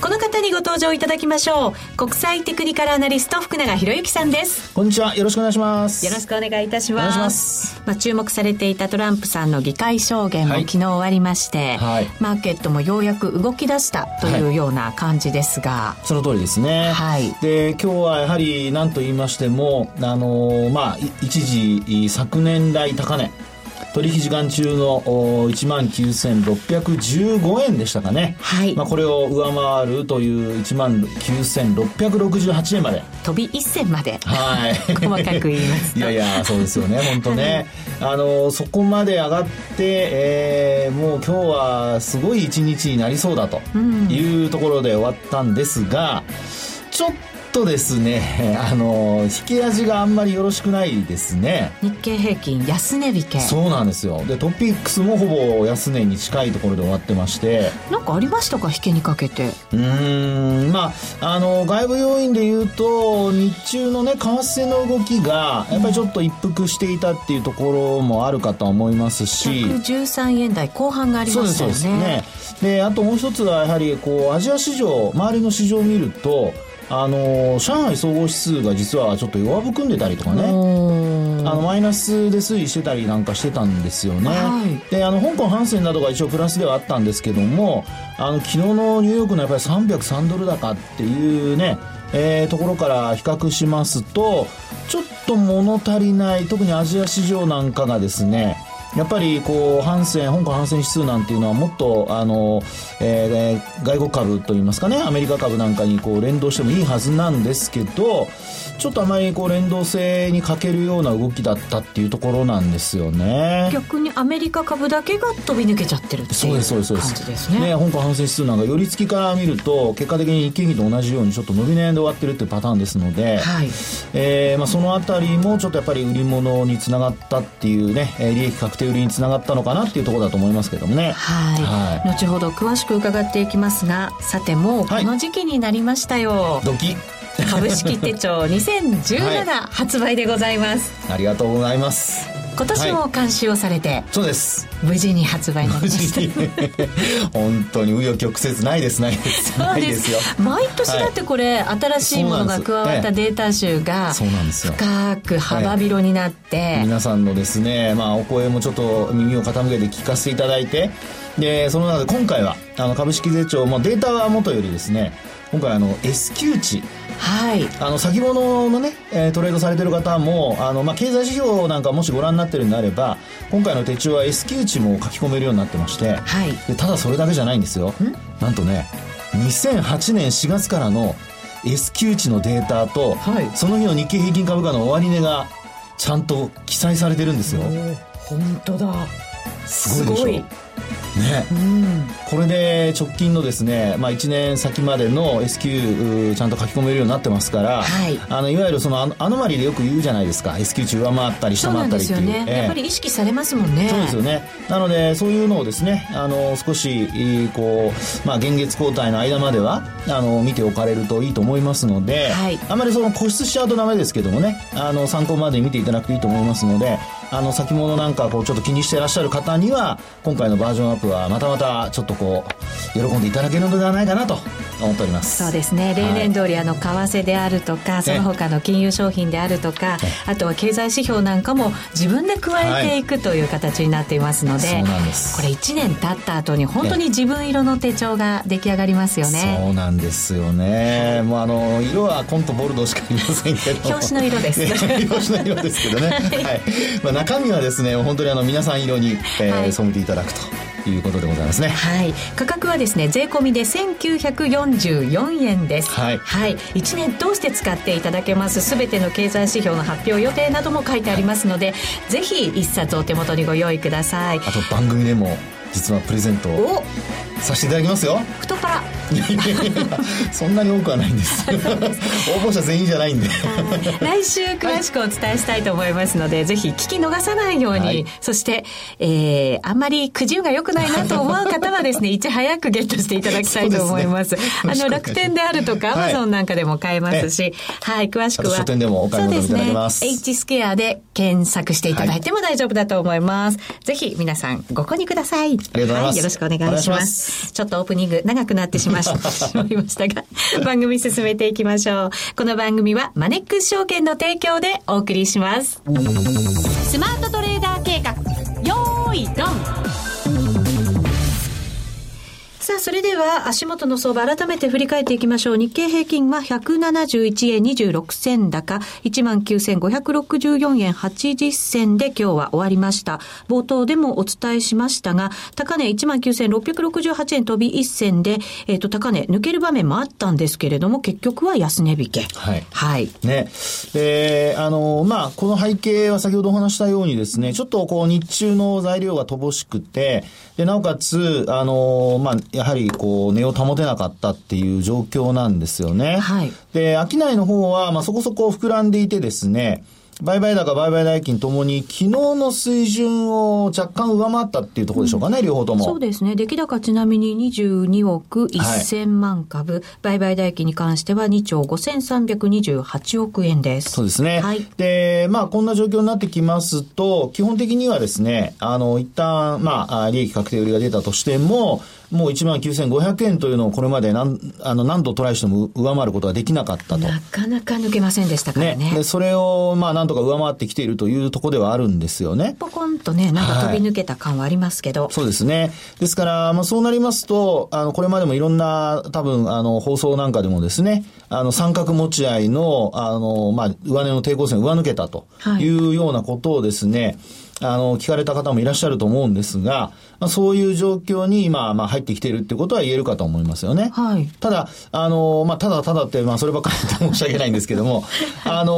この方にご登場いただきましょう。国際テクニカルアナリスト福永博之さんです。こんにちは。よろしくお願いします。よろしくお願いいたします。まあ、注目されていたトランプさんの議会証言も昨日終わりまして、はい、マーケットもようやく動き出したというような感じですが、はい、その通りですね。はい。で今日はやはり何と言いましてもあのまあ一時昨年来高値取引時間中の1万9615円でしたかね。はい。まあこれを上回るという1万9668円まで。飛び一銭まで。はい。細かく言います。いやいや、そうですよね、本当ね。はい、あの、そこまで上がって、えー、もう今日はすごい一日になりそうだというところで終わったんですが、ちょっとですね、あの、引き味があんまりよろしくないですね。日経平均安値引け。そうなんですよ。で、トピックスもほぼ安値に近いところで終わってまして。なんかありましたか、引けにかけて。うん、まあ、あの、外部要因で言うと、日中のね、為替の動きが、やっぱりちょっと一服していたっていうところもあるかと思いますし。113円台後半がありましたよね。そうですね。で、あともう一つは、やはり、こう、アジア市場、周りの市場を見ると、あの上海総合指数が実はちょっと弱含んでたりとかね。あのマイナスで推移してたりなんかしてたんですよね、はい、であの香港ハンセンなどが一応プラスではあったんですけどもあの昨日のニューヨークのやっぱり303ドル高っていうねえー、ところから比較しますとちょっと物足りない特にアジア市場なんかがですねやっぱりこう反戦香港反戦指数なんていうのはもっとあの、えー、外国株といいますかねアメリカ株なんかにこう連動してもいいはずなんですけどちょっとあまりこう連動性に欠けるような動きだったっていうところなんですよね。逆にアメリカ株だけが飛び抜けちゃってるっていう感じですね。ね香港反戦指数なんか寄り付きから見ると結果的に日経平均と同じようにちょっと伸び悩んで終わってるっていうパターンですので、はい。えーまあ、そのあたりもちょっとやっぱり売り物につながったっていうね利益確定売りにつながったのかなっていうところだと思いますけどもね。はい、はい、後ほど詳しく伺っていきますがさてもうこの時期になりましたよ、はい、ドキ。株式手帳 2017、発売でございます。ありがとうございます今年も監修をされて、はい、そうです。無事に発売になりました。本当に紆余曲折ないです。ないです。ないですよ。毎年だってこれ、はい、新しいものが加わったデータ集が深く幅広になって、はい、皆さんのですね、まあ、お声もちょっと耳を傾けて聞かせていただいて。でその中で今回はあの株式税調もデータはもとよりですね今回あの S q 値はい、あの先物のね、えー、トレードされてる方もあの、まあ、経済指標なんかもしご覧になってるんであれば今回の手帳は S q 値も書き込めるようになってまして、はい、でただそれだけじゃないんですよ。なんとね2008年4月からの S q 値のデータと、はい、その日の日経平均株価の終値がちゃんと記載されてるんですよ。本当だ。すごいでしょ？ね、うん、これで直近のですね、まあ、1年先までの S q ちゃんと書き込めるようになってますから、はい、あのいわゆるそのアノマリでよく言うじゃないですか。S q 値上回ったり下回ったりっていう。ね、えー、やっぱり意識されますもんね。そうですよね。なのでそういうのをですねあの少しこう、まあ、現月交代の間まではあの見ておかれるといいと思いますので、はい、あまりその固執しちゃうとダメですけどもねあの参考まで見ていただくといいと思いますのであの先物なんかこうちょっと気にしてらっしゃる方には今回のバージョンアップはまたまたちょっとこう喜んでいただけるのではないかなと思っております。そうですね。例年通り、あの為替であるとかその他の金融商品であるとかあとは経済指標なんかも自分で加えていくという形になっていますので、はい、これ1年経った後に本当に自分色の手帳が出来上がりますよね。そうなんですよね。もうあの色はコントボルドーしかありませんけど表紙の色です。表紙の色ですけどね、はい、まあ、中身はですね本当にあの皆さん色に、えー、染めていただくということでございますね。はい。価格はですね税込みで1944円です。はい、はい、1年通して使っていただけますすべての経済指標の発表予定なども書いてありますのでぜひ一冊お手元にご用意ください。あと番組でも実はプレゼントをさせていただきますよ。太っ腹そんなに多くはないんです応募者全員じゃないんで来週詳しくお伝えしたいと思いますので、はい、ぜひ聞き逃さないように、はい、そして、えー、あんまりくじ運が良くないなと思う方はですねいち早くゲットしていただきたいと思います、ね、あの楽天であるとかアマゾンなんかでも買えますし、はい、詳しくは書店でもお買い求めいただけますそうですね H スケアで検索していただいても大丈夫だと思います、ぜひ皆さんご購入くださいありがとうございます、よろしくお願いしますちょっとオープニング長くなってしまい ましたが番組進めていきましょう。この番組はマネックス証券の提供でお送りします。スマートトレーダー計画。よーいドン。さあ、それでは足元の相場改めて振り返っていきましょう。日経平均は171円26銭高、19,564円80銭で今日は終わりました。冒頭でもお伝えしましたが、高値19,668円飛び1銭で、えっ、ー、と、高値抜ける場面もあったんですけれども、結局は安値引け。はい。はい。ね。で、あの、まあ、この背景は先ほどお話したようにですね、ちょっとこう日中の材料が乏しくて、で、なおかつ、あの、まあ、やはりこう、値を保てなかったっていう状況なんですよね。はい。で、商いの方は、まあ、そこそこ膨らんでいてですね、売買高、売買代金ともに、昨日の水準を若干上回ったっていうところでしょうかね、うん、両方とも。そうですね。出来高ちなみに22億1000万株、はい、売買代金に関しては2兆5328億円です。そうですね。はい。で、まあ、こんな状況になってきますと、基本的にはですね、あの、一旦、まあ、利益確定売りが出たとしても、もう1万9500円というのをこれまで何あの何度トライしても上回ることができなかったと。なかなか抜けませんでしたからね。ねでそれをまあなんとか上回ってきているというところではあるんですよね。ポコンとね、なんか飛び抜けた感はありますけど。はい、そうですね。ですから、まあそうなりますと、あの、これまでもいろんな多分あの放送なんかでもですね、あの三角持ち合いの、あの、まあ上値の抵抗線を上抜けたというようなことをですね、はいあの、聞かれた方もいらっしゃると思うんですが、まあ、そういう状況に今、まあ、入ってきているってことは言えるかと思いますよね。はい。ただ、あの、まあ、ただただって、まあ、そればっかり言って申し訳ないんですけども、あの、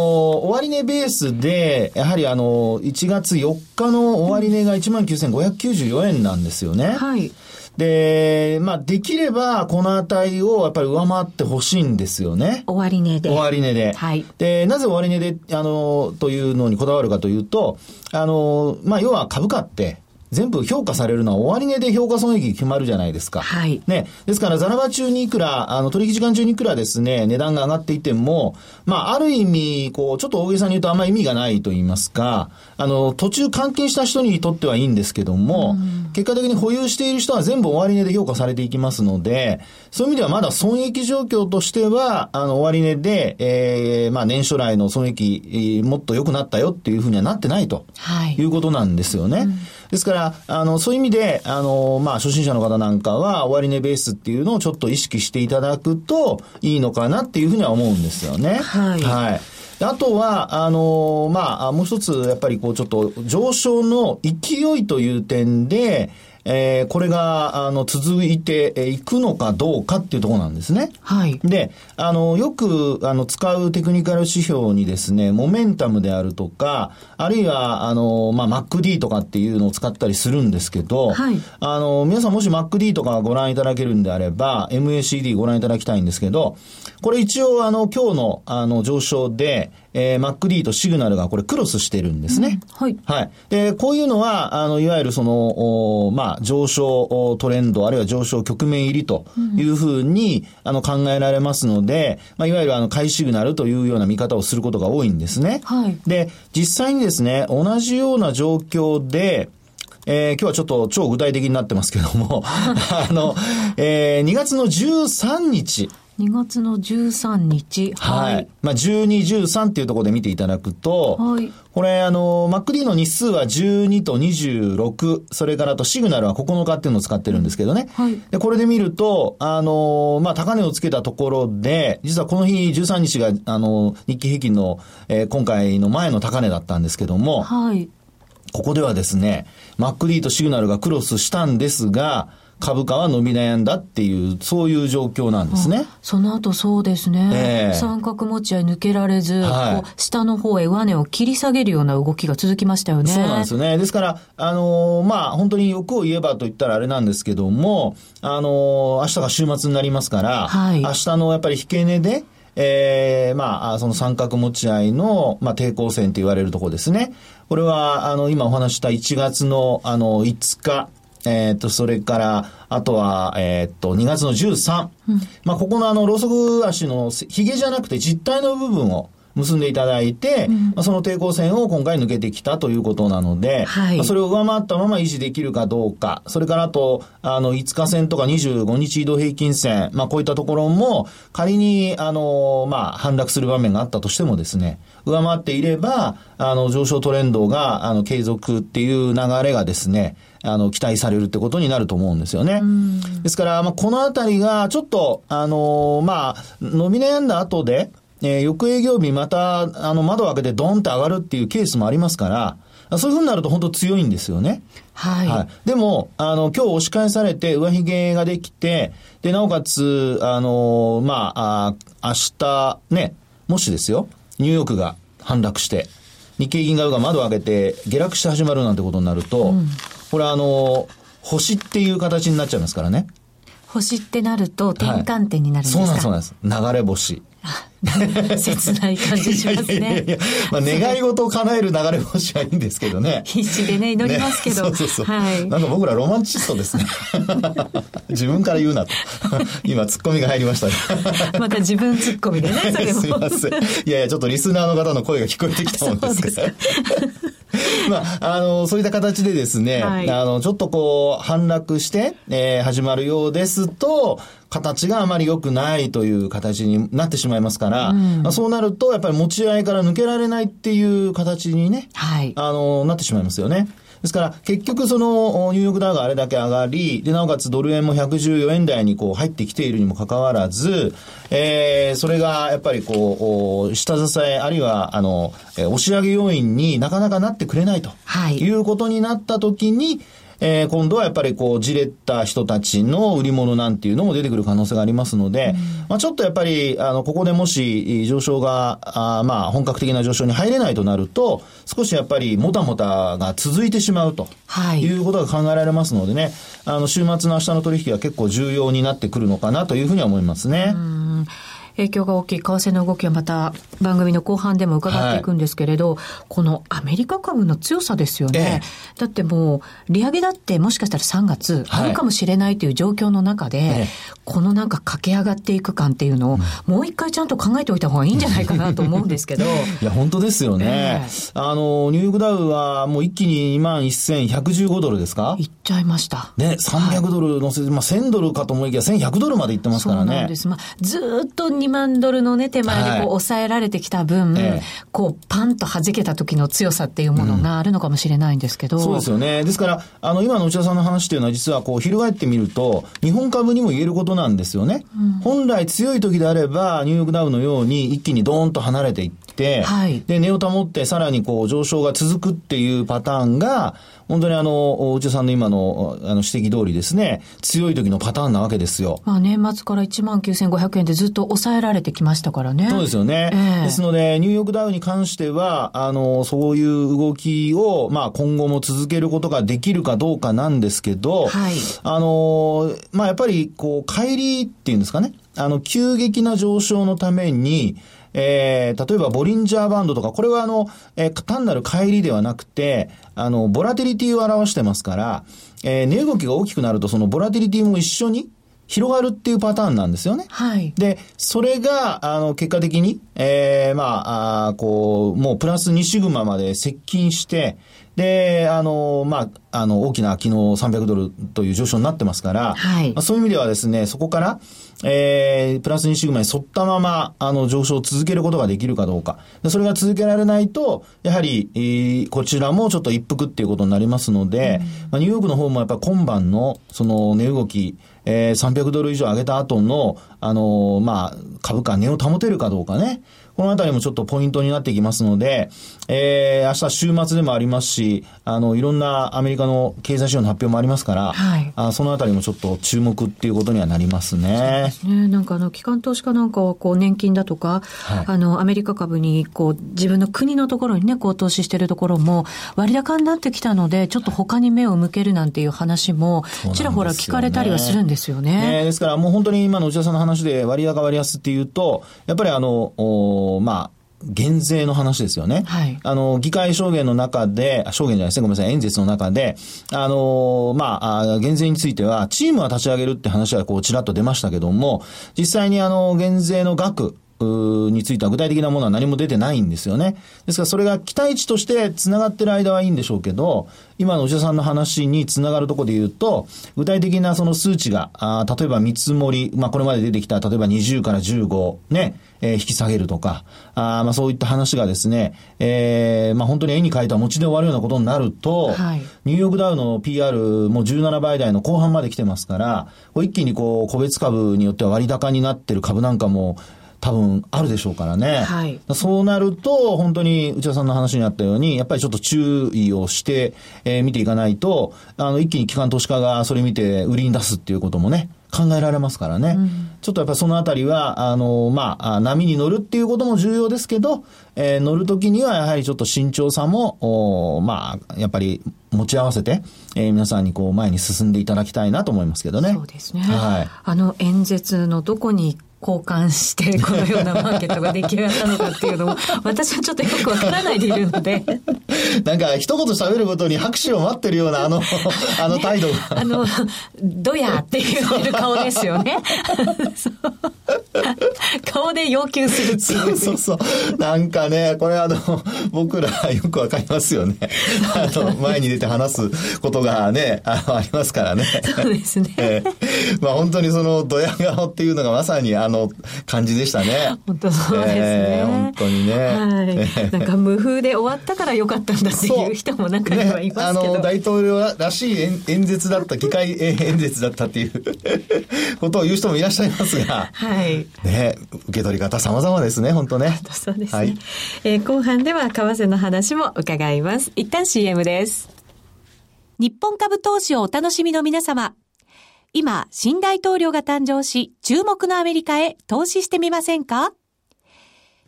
終値ベースで、やはりあの、1月4日の終値が19,594円なんですよね。はい。で、まあ、できれば、この値をやっぱり上回ってほしいんですよね。終値で。終値で。はい。で、なぜ終値で、あの、というのにこだわるかというと、あの、まあ、要は株価って、全部評価されるのは終値で評価損益決まるじゃないですか。はい。ね。ですから、ザラバ中にいくら、あの、取引時間中にいくらですね、値段が上がっていても、まあ、ある意味、こう、ちょっと大げさに言うとあんまり意味がないと言いますか、あの、途中換金した人にとってはいいんですけども、結果的に保有している人は全部終値で評価されていきますので、そういう意味ではまだ損益状況としては、あの、終値で、えー、まあ、年初来の損益、えー、もっと良くなったよっていうふうにはなってないと、はい、いうことなんですよね。うんですから、あの、そういう意味で、あの、まあ、初心者の方なんかは、終値ベースっていうのをちょっと意識していただくといいのかなっていうふうには思うんですよね。はい。はい。あとは、あのまあ、もう一つ、やっぱりこう、ちょっと上昇の勢いという点で、えー、これが、あの、続いていくのかどうかっていうところなんですね。はい。で、あの、よく、あの、使うテクニカル指標にですね、モメンタムであるとか、あるいは、あの、まあ、MacD とかっていうのを使ったりするんですけど、はい。あの、皆さんもし MacD とかご覧いただけるんであれば、MACD ご覧いただきたいんですけど、これ一応、あの、今日の、あの、上昇で、えー、MacD とシグナルがこれクロスしてるんですね。うん、はい。はい。で、こういうのは、あの、いわゆるその、おまあ、上昇トレンド、あるいは上昇局面入りというふうに、あの、考えられますので、まあ、いわゆるあの、買いシグナルというような見方をすることが多いんですね。はい。で、実際にですね、同じような状況で、えー、今日はちょっと超具体的になってますけども、あの、えー、2月の13日、2月の13日。はい。はい、まあ、12、13っていうところで見ていただくと、はい。これ、あの、MacD の日数は12と26、それからとシグナルは9日っていうのを使ってるんですけどね。はい。で、これで見ると、あの、まあ、高値をつけたところで、実はこの日13日が、あの、日経平均の、えー、今回の前の高値だったんですけども、はい。ここではですね、MacD とシグナルがクロスしたんですが、株価は伸び悩んだっていう、そういう状況なんですね。その後そうですね。えー、三角持ち合い抜けられず、はい、下の方へ上値を切り下げるような動きが続きましたよね。そうなんですよね。ですから、あのー、まあ、本当に欲を言えばと言ったらあれなんですけども、あのー、明日が週末になりますから、はい、明日のやっぱり引け値で、ええー、まあ、その三角持ち合いの、まあ、抵抗線と言われるところですね。これは、あの、今お話した1月の、あの、5日、えっ、ー、と、それから、あとは、えっ、ー、と、2月の13。うん、まあ、ここのあの、ロウソク足の髭じゃなくて実体の部分を、結んでいただいて、うん、まあ、その抵抗線を今回抜けてきたということなので、はい、まあ、それを上回ったまま維持できるかどうか、それからあと、あの、5日線とか25日移動平均線、まあ、こういったところも、仮に、あの、まあ、反落する場面があったとしてもですね、上回っていれば、あの、上昇トレンドが、あの、継続っていう流れがですね、あの、期待されるってことになると思うんですよね。ですから、まあ、このあたりが、ちょっと、あのまあ、伸び悩んだ後で、えー、翌営業日また、あの、窓を開けてドンって上がるっていうケースもありますから、そういうふうになると本当強いんですよね。はい。はい。でも、あの、今日押し返されて上髭ができて、で、なおかつ、あの、まあ、あ明日、ね、もしですよ、ニューヨークが反落して、日経銀河が窓を開けて下落して始まるなんてことになると、うん、これあの、星っていう形になっちゃいますからね。星ってなると転換点になるんですか、はい、そうなんです、そうなんです。流れ星。切ない感じしますね。いやいやいやまあ、願い事を叶える流れ星はいいんですけどね。必死でね、祈りますけど。ね、そうそうそう。はい。なんか僕らロマンチストですね。自分から言うなと。今、ツッコミが入りましたね。また自分ツッコミでね、それも。すいません。いやいや、ちょっとリスナーの方の声が聞こえてきたもんですから。まあ、あの、そういった形でですね、はい、あの、ちょっとこう、反落して、えー、始まるようですと、形があまり良くないという形になってしまいますから、うん、まあ、そうなると、やっぱり持ち合いから抜けられないっていう形にね、はい、あの、なってしまいますよね。ですから、結局その、ニューヨークダウがあれだけ上がり、で、なおかつドル円も114円台にこう入ってきているにもかかわらず、えー、それがやっぱりこう、下支え、あるいは、あの、押し上げ要因になかなかなってくれないと。はい。いうことになったときに、えー、今度はやっぱりこう、じれった人たちの売り物なんていうのも出てくる可能性がありますので、うん、まあちょっとやっぱり、あの、ここでもし上昇が、あまあ本格的な上昇に入れないとなると、少しやっぱりもたもたが続いてしまうと、はい、いうことが考えられますのでね、あの、週末の明日の取引は結構重要になってくるのかなというふうには思いますね。うん影響が大きい為替の動きはまた番組の後半でも伺っていくんですけれど、はい、このアメリカ株の強さですよね、ええ、だってもう利上げだってもしかしたら3月あるかもしれないという状況の中で、はい、このなんか駆け上がっていく感っていうのを、もう一回ちゃんと考えておいた方がいいんじゃないかなと思うんですけど。いや、本当ですよね。えあの、ニューヨークダウはもう一気に2万1115ドルですか？いっちゃいました。ね、300ドル乗せて、まあ1000ドルかと思いきや1100ドルまでいってますからね。そうなんです。まあ、ずっと2万ドルのね、手前でこう抑えられてきた分、はい、こう、パンと弾けた時の強さっていうものがあるのかもしれないんですけど。うん、そうですよね。ですから、あの、今の内田さんの話っていうのは実はこう、翻ってみると、日本株にも言えることなんですよね。うん、本来強い時であれば、ニューヨークダウのように一気にドーンと離れていって、はい、で、値を保ってさらにこう、上昇が続くっていうパターンが、本当にあの、内田さんの今のあの指摘通りですね、強い時のパターンなわけですよ。まあ年末から1万9500円でずっと抑えられてきましたからね。そうですよね。えー、ですので、ニューヨークダウに関しては、あの、そういう動きを、まあ今後も続けることができるかどうかなんですけど、はい。あの、まあやっぱり、こう、帰りっていうんですかね。あの、急激な上昇のために、えー、例えばボリンジャーバンドとか、これはあの、えー、単なる乖離ではなくて、あの、ボラティリティを表してますから、えー、値動きが大きくなると、そのボラティリティも一緒に、広がるっていうパターンなんですよね。はい。で、それが、あの、結果的に、ええー、まあ、あこう、もうプラス2シグマまで接近して、で、あの、まあ、あの、大きな昨日300ドルという上昇になってますから、はい。まあ、そういう意味ではですね、そこから、えー、プラス2シグマに沿ったまま、あの、上昇を続けることができるかどうか。でそれが続けられないと、やはり、えー、こちらもちょっと一服っていうことになりますので、うん、まあ、ニューヨークの方もやっぱ今晩の、その、値動き、えー、300ドル以上上げた後の、あのー、まあ、株価値を保てるかどうかね。このあたりもちょっとポイントになってきますので、えー、明日週末でもありますし、あの、いろんなアメリカの経済指標の発表もありますから、はい、あそのあたりもちょっと注目っていうことにはなりますね。そうですね。なんかあの、機関投資家なんかは、こう、年金だとか、はい、あの、アメリカ株に、こう、自分の国のところにね、こう、投資してるところも、割高になってきたので、ちょっと他に目を向けるなんていう話も、ちらほら聞かれたりはするんですよね。ねですからもう本当に今の内田さんの話で割高割安っていうと、やっぱりあの、まあ、減税の話ですよね。はい。あの、議会証言の中で、証言じゃないですね、ごめんなさい、演説の中で、あの、まあ、減税については、チームは立ち上げるって話はこう、ちらっと出ましたけども、実際にあの、減税の額、については具体的なものは何も出てないんですよね。ですからそれが期待値として繋がってる間はいいんでしょうけど、今のお医者さんの話に繋がるところで言うと、具体的なその数値が、あ例えば見積もり、まあこれまで出てきた、例えば20から15ね、えー、引き下げるとか、あまあそういった話がですね、えー、まあ本当に絵に描いた餅で終わるようなことになると、はい、ニューヨークダウの PR も17倍台の後半まで来てますから、一気にこう個別株によっては割高になってる株なんかも、多分あるでしょうからね。はい。そうなると、本当に内田さんの話にあったように、やっぱりちょっと注意をして、えー、見ていかないと、あの、一気に機関投資家がそれ見て売りに出すっていうこともね、考えられますからね。うん、ちょっとやっぱりそのあたりは、あの、まあ、波に乗るっていうことも重要ですけど、えー、乗るときにはやはりちょっと慎重さも、おまあ、やっぱり持ち合わせて、えー、皆さんにこう前に進んでいただきたいなと思いますけどね。そうですね。はい。あの演説のどこに交換してこのようなマーケットが出来上がったのかっていうのも 私はちょっとよくわからないでいるので。なんか一言喋るごとに拍手を待ってるようなあの あの態度が。あのどやって言ってる顔ですよね 顔で要求するっていうそうそうそうなんかねこれあの僕らよくわかりますよね あの前に出て話すことがねあありますからねそうですね、えー、まあ本当にそのドヤ顔っていうのがまさにああの感じでしたね。本当そうですね。えー、本当にね。はい。なんか無風で終わったからよかったんだっていう人も中にはいますけど。ね、あの大統領らしい演演説だった、議会演説だったっていう ことを言う人もいらっしゃいますが。はい。ね、受け取り方様々ですね、本当ね。そうですね。はい、えー、後半では為替の話も伺います。一旦 CM です。日本株投資をお楽しみの皆様。今、新大統領が誕生し、注目のアメリカへ投資してみませんか？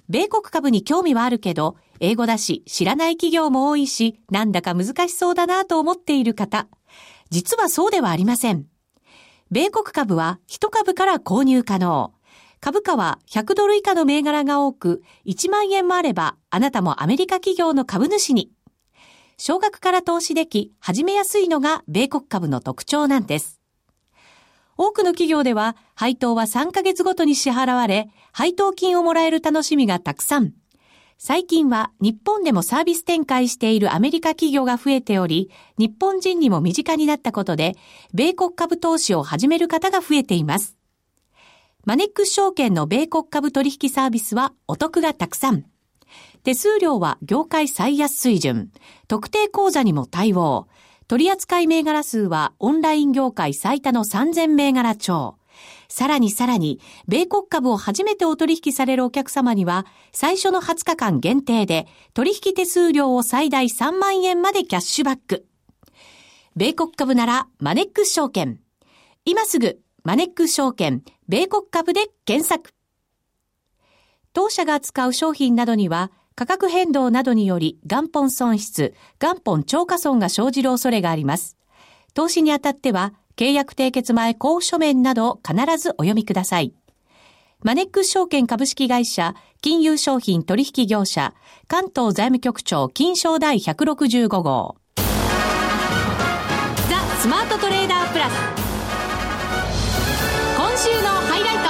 米国株に興味はあるけど、英語だし、知らない企業も多いし、なんだか難しそうだなと思っている方。実はそうではありません。米国株は1株から購入可能。株価は100ドル以下の銘柄が多く、1万円もあれば、あなたもアメリカ企業の株主に。少額から投資でき、始めやすいのが米国株の特徴なんです。多くの企業では配当は3ヶ月ごとに支払われ、配当金をもらえる楽しみがたくさん。最近は日本でもサービス展開しているアメリカ企業が増えており、日本人にも身近になったことで、米国株投資を始める方が増えています。マネックス証券の米国株取引サービスはお得がたくさん。手数料は業界最安水準。特定口座にも対応。取扱銘柄数はオンライン業界最多の3000銘柄超。さらにさらに、米国株を初めてお取引されるお客様には、最初の20日間限定で、取引手数料を最大3万円までキャッシュバック。米国株なら、マネックス証券。今すぐ、マネック証券、米国株で検索。当社が扱う商品などには、価格変動などにより元本損失、元本超過損が生じる恐れがあります。投資にあたっては、契約締結前交付書面などを必ずお読みください。マネックス証券株式会社、金融商品取引業者、関東財務局長金賞第165号。ザ・スマートトレーダープラス。今週のハイライト。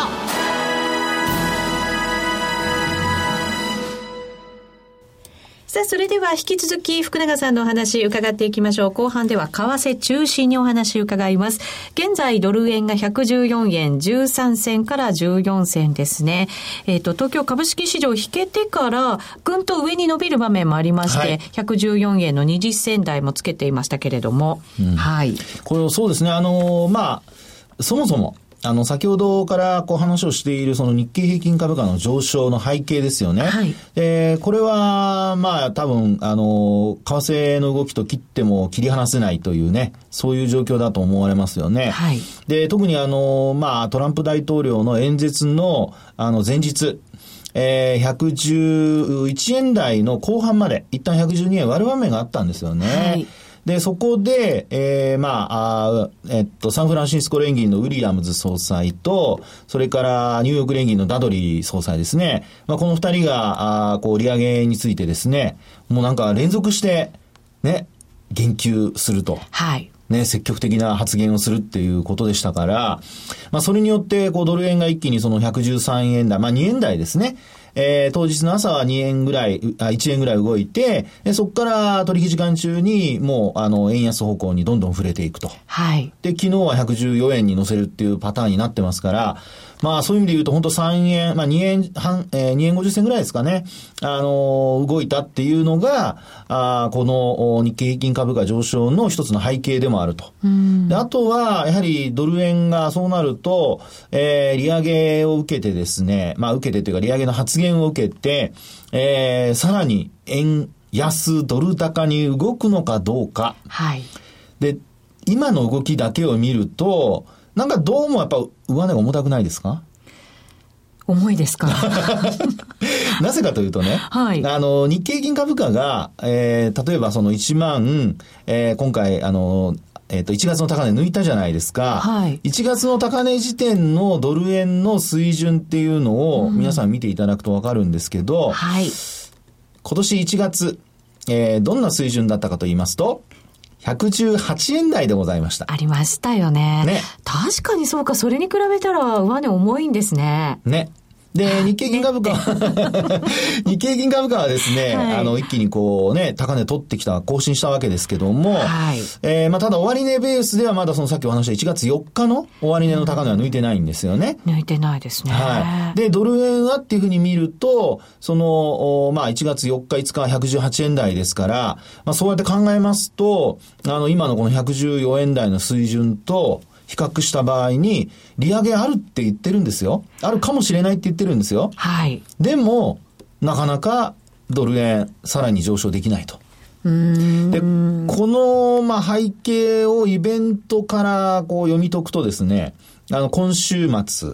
さあ、それでは引き続き福永さんのお話伺っていきましょう。後半では為替中心にお話伺います。現在ドル円が114円13銭から14銭ですね。えっ、ー、と、東京株式市場引けてからぐんと上に伸びる場面もありまして、はい、114円の20銭台もつけていましたけれども、うん、はい。これそうですね、あのー、まあ、そもそも、あの、先ほどからこう話をしているその日経平均株価の上昇の背景ですよね。はい。で、これは、まあ多分、あの、為替の動きと切っても切り離せないというね、そういう状況だと思われますよね。はい。で、特にあの、まあトランプ大統領の演説の、あの、前日、えー、111円台の後半まで、一旦112円割る場面があったんですよね。はいで、そこで、えー、まあ、あえっと、サンフランシスコ連銀のウィリアムズ総裁と、それからニューヨーク連銀のダドリー総裁ですね。まあ、この二人が、あこう、利上げについてですね、もうなんか連続して、ね、言及すると。はい。ね、積極的な発言をするっていうことでしたから、まあ、それによって、こう、ドル円が一気にその113円台、まあ、2円台ですね。えー、当日の朝は2円ぐらい、あ1円ぐらい動いて、そこから取引時間中にもう、あの、円安方向にどんどん触れていくと。はい。で、昨日は114円に乗せるっていうパターンになってますから、まあそういう意味で言うと本当3円、まあ2円半、えー、2円50銭ぐらいですかね。あのー、動いたっていうのが、あこの日経平均株価上昇の一つの背景でもあると。であとは、やはりドル円がそうなると、えー、利上げを受けてですね、まあ受けてというか利上げの発言を受けて、えー、さらに円安ドル高に動くのかどうか。はい。で、今の動きだけを見ると、なんかどうもやっぱ上値が重たくないですか？重いですか？なぜかというとね、はい、あの、日経金株価が、えー、例えばその1万、えー、今回、あの、えっ、ー、と、1月の高値抜いたじゃないですか。はい。1月の高値時点のドル円の水準っていうのを皆さん見ていただくとわかるんですけど、うん、はい。今年1月、えー、どんな水準だったかと言いますと、118円台でございました。ありましたよね。ね。確かにそうか、それに比べたら上値重いんですね。ね。で、日経金株価、日経金株価はですね、はい、あの、一気にこうね、高値取ってきた、更新したわけですけども、はい、えー、まあ、ただ終値ベースではまだそのさっきお話した1月4日の終値の高値は抜いてないんですよね。抜いてないですね。はい。で、ドル円はっていうふうに見ると、その、まあ、1月4日、5日は118円台ですから、まあ、そうやって考えますと、あの、今のこの114円台の水準と、比較した場合に、利上げあるって言ってるんですよ。あるかもしれないって言ってるんですよ。はい。でも、なかなかドル円、さらに上昇できないと。で、この、まあ、背景をイベントからこう読み解くとですね、あの、今週末、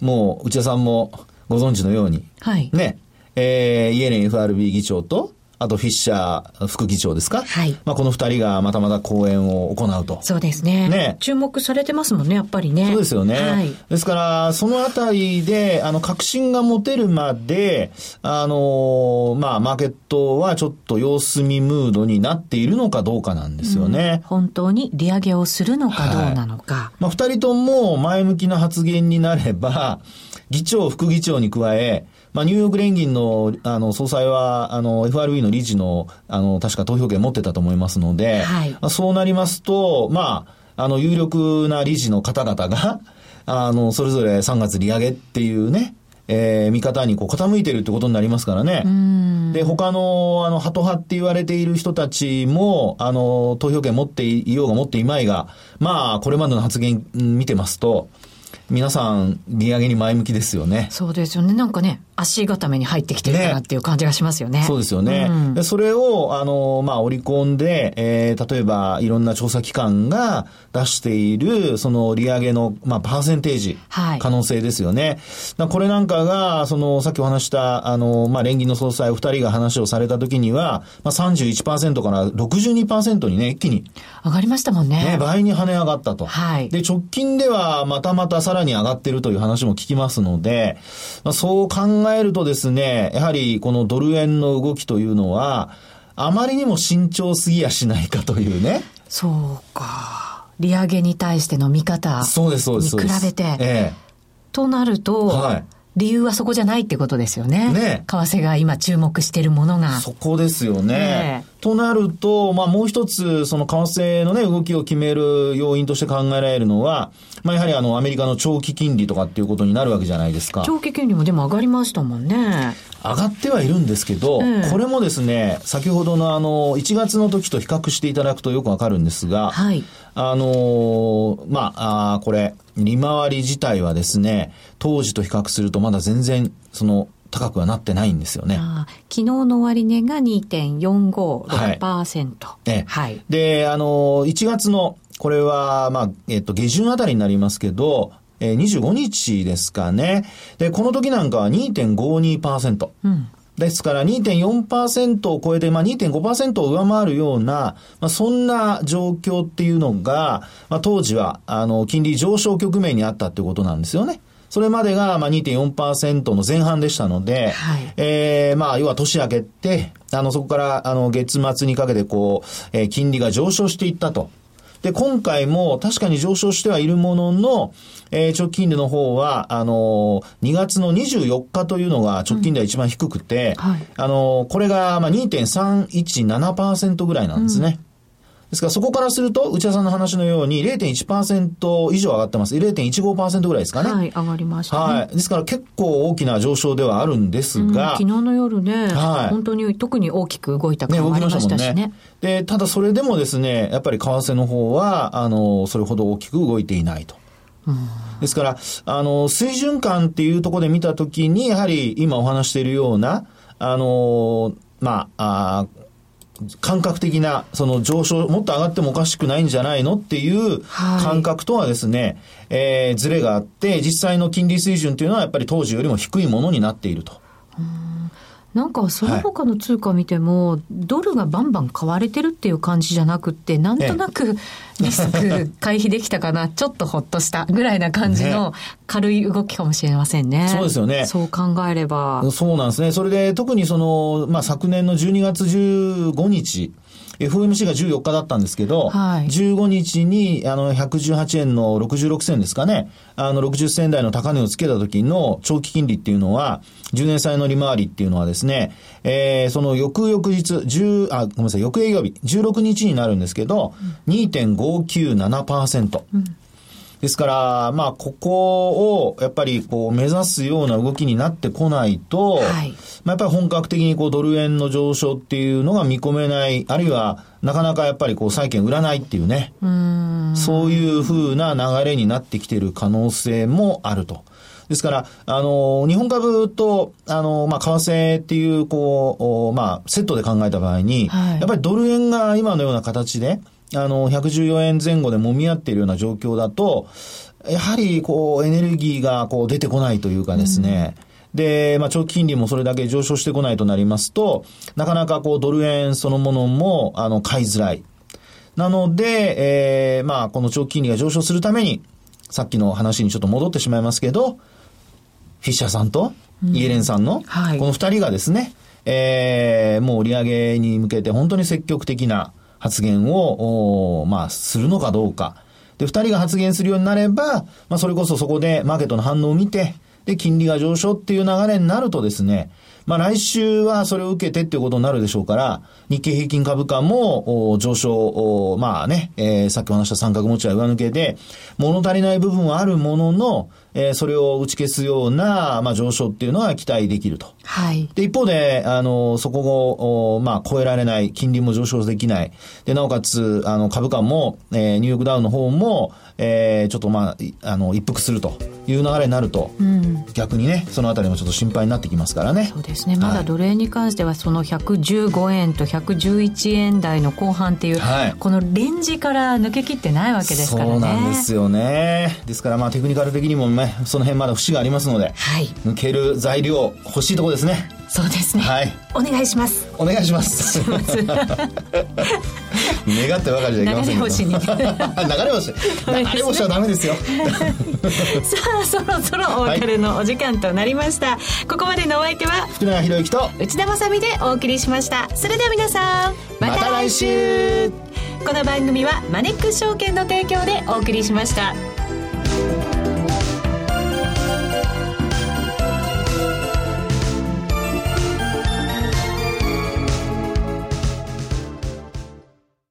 もう内田さんもご存知のように、はい。ね、えー、イエレン FRB 議長と、あとフィッシャー副議長ですか？はい。まあこの二人がまたまた講演を行うと。そうですね。ね。注目されてますもんね、やっぱりね。そうですよね。はい。ですから、そのあたりで、あの、確信が持てるまで、あの、まあマーケットはちょっと様子見ムードになっているのかどうかなんですよね。うん、本当に利上げをするのかどうなのか。はい、まあ二人とも前向きな発言になれば、議長、副議長に加え、まあ、ニューヨーク連銀の、あの、総裁は、あの、FRB の理事の、あの、確か投票権持ってたと思いますので、はい、まあ、そうなりますと、まあ、あの、有力な理事の方々が、あの、それぞれ3月利上げっていうね、えー、見方にこう傾いてるってことになりますからね。で、他の、あの、ハト派って言われている人たちも、あの、投票権持っていようが持っていまいが、まあ、これまでの発言見てますと、皆さん、利上げに前向きですよね。そうですよね。なんかね、足固めに入ってきてるかなっていう感じがしますよね。ねそうですよね。うん、でそれを、あの、まあ、織り込んで、えー、例えば、いろんな調査機関が出している、その利上げの、まあ、パーセンテージ、はい、可能性ですよね。これなんかが、その、さっきお話した、あの、まあ、連銀の総裁お二人が話をされたときには、まあ、31%から62%にね、一気に。上がりましたもんね。ね、倍に跳ね上がったと。はい。で、直近では、またまたさらに上がってるという話も聞きますので、まあ、そう考えるとですね、やはりこのドル円の動きというのは、あまりにも慎重すぎやしないかというね。そうか。利上げに対しての見方そうです、そうです。に比べて。ええ。となると、はい。理由はそこじゃないってことですよね。ね為替が今注目しているものが。そこですよね。ねとなると、まあもう一つ、その為替のね、動きを決める要因として考えられるのは、まあやはりあの、アメリカの長期金利とかっていうことになるわけじゃないですか。長期金利もでも上がりましたもんね。上がってはいるんですけど、えこれもですね、先ほどのあの、1月の時と比較していただくとよくわかるんですが、はい。あのまあ、あこれ、利回り自体はですね、当時と比較するとまだ全然、その、高くはなってないんですよね。昨日の終値が2.456%。はい。はい、で、あの、1月の、これは、まあ、えっと、下旬あたりになりますけど、えー、25日ですかね。で、この時なんかは2.52%。うん。ですから2.4%を超えて、まあ、2.5%を上回るような、まあ、そんな状況っていうのが、まあ、当時は、あの、金利上昇局面にあったってことなんですよね。それまでが、まあ、2.4%の前半でしたので、はい、えー、まあ、要は年明けて、あの、そこから、あの、月末にかけて、こう、えー、金利が上昇していったと。で、今回も確かに上昇してはいるものの、えー、直近での方は、あのー、2月の24日というのが直近では一番低くて、うんはい、あのー、これが、まあ、2.317%ぐらいなんですね。うんですからそこからすると、内田さんの話のように0.1%以上上がってます。0.15%ぐらいですかね。はい、上がりました、ね、はい。ですから結構大きな上昇ではあるんですが。うん、昨日の夜ね、はい、本当に特に大きく動いた感もありましたしね。ねで、ただそれでもですね、やっぱり為替の方は、あの、それほど大きく動いていないと。ですから、あの、水準感っていうところで見たときに、やはり今お話しているような、あの、まあ、あ感覚的な、その上昇、もっと上がってもおかしくないんじゃないのっていう感覚とはですね、はい、えー、ズレがあって、実際の金利水準というのはやっぱり当時よりも低いものになっていると。なんかその他の通貨見ても、はい、ドルがバンバン買われてるっていう感じじゃなくて、なんとなくリスク回避できたかな、ちょっとほっとしたぐらいな感じの軽い動きかもしれませんね。そうですよね。そう考えれば。そうなんですね。それで特にその、まあ昨年の12月15日、FOMC が14日だったんですけど、はい、15日にあの118円の66銭ですかね、あの60銭台の高値をつけた時の長期金利っていうのは、10年債の利回りっていうのはですね、えー、その翌々日、10、あ、ごめんなさい、翌営業日、16日になるんですけど、うん、2.597%。うんですから、まあ、ここを、やっぱり、こう、目指すような動きになってこないと、はい、まあ、やっぱり本格的に、こう、ドル円の上昇っていうのが見込めない、あるいは、なかなかやっぱり、こう、債券売らないっていうね、うそういうふうな流れになってきている可能性もあると。ですから、あの、日本株と、あの、まあ、為替っていう、こう、まあ、セットで考えた場合に、はい、やっぱりドル円が今のような形で、あの、114円前後で揉み合っているような状況だと、やはり、こう、エネルギーが、こう、出てこないというかですね、うんで、まあ、長期金利もそれだけ上昇してこないとなりますと、なかなかこう、ドル円そのものも、あの、買いづらい。なので、えー、まあ、この長期金利が上昇するために、さっきの話にちょっと戻ってしまいますけど、フィッシャーさんとイエレンさんの、この二人がですね、えー、もう売り上げに向けて本当に積極的な発言を、まあ、するのかどうか。で、二人が発言するようになれば、まあ、それこそそこでマーケットの反応を見て、で、金利が上昇っていう流れになるとですね、まあ来週はそれを受けてっていうことになるでしょうから、日経平均株価も上昇、まあね、えー、さっきお話した三角持ちは上抜けで、物足りない部分はあるものの、えー、それを打ち消すような、まあ、上昇っていうのは期待できると。はい。で、一方で、あの、そこを、まあ、超えられない、金利も上昇できない。で、なおかつ、あの、株価も、えー、ニューヨークダウンの方も、えー、ちょっとまあ、あの、一服するという流れになると、うん、逆にね、そのあたりもちょっと心配になってきますからね。そうですね。まだ奴隷に関しては、その115円と111円台の後半っていう、はい、このレンジから抜けきってないわけですからね。そうなんですよね。ですからまあ、テクニカル的にもね、その辺まだ節がありますので、はい、抜ける材料欲しいとこですね。そうですね。はい。お願いします。お願いします。願ってばかりじゃいけません。流れ星に。流れ星。流れ星はダメですよ。さあ、そろそろお別れのお時間となりました。はい、ここまでのお相手は、福永博之と内田まさでお送りしました。それでは皆さん、また来週この番組はマネックス証券の提供でお送りしました。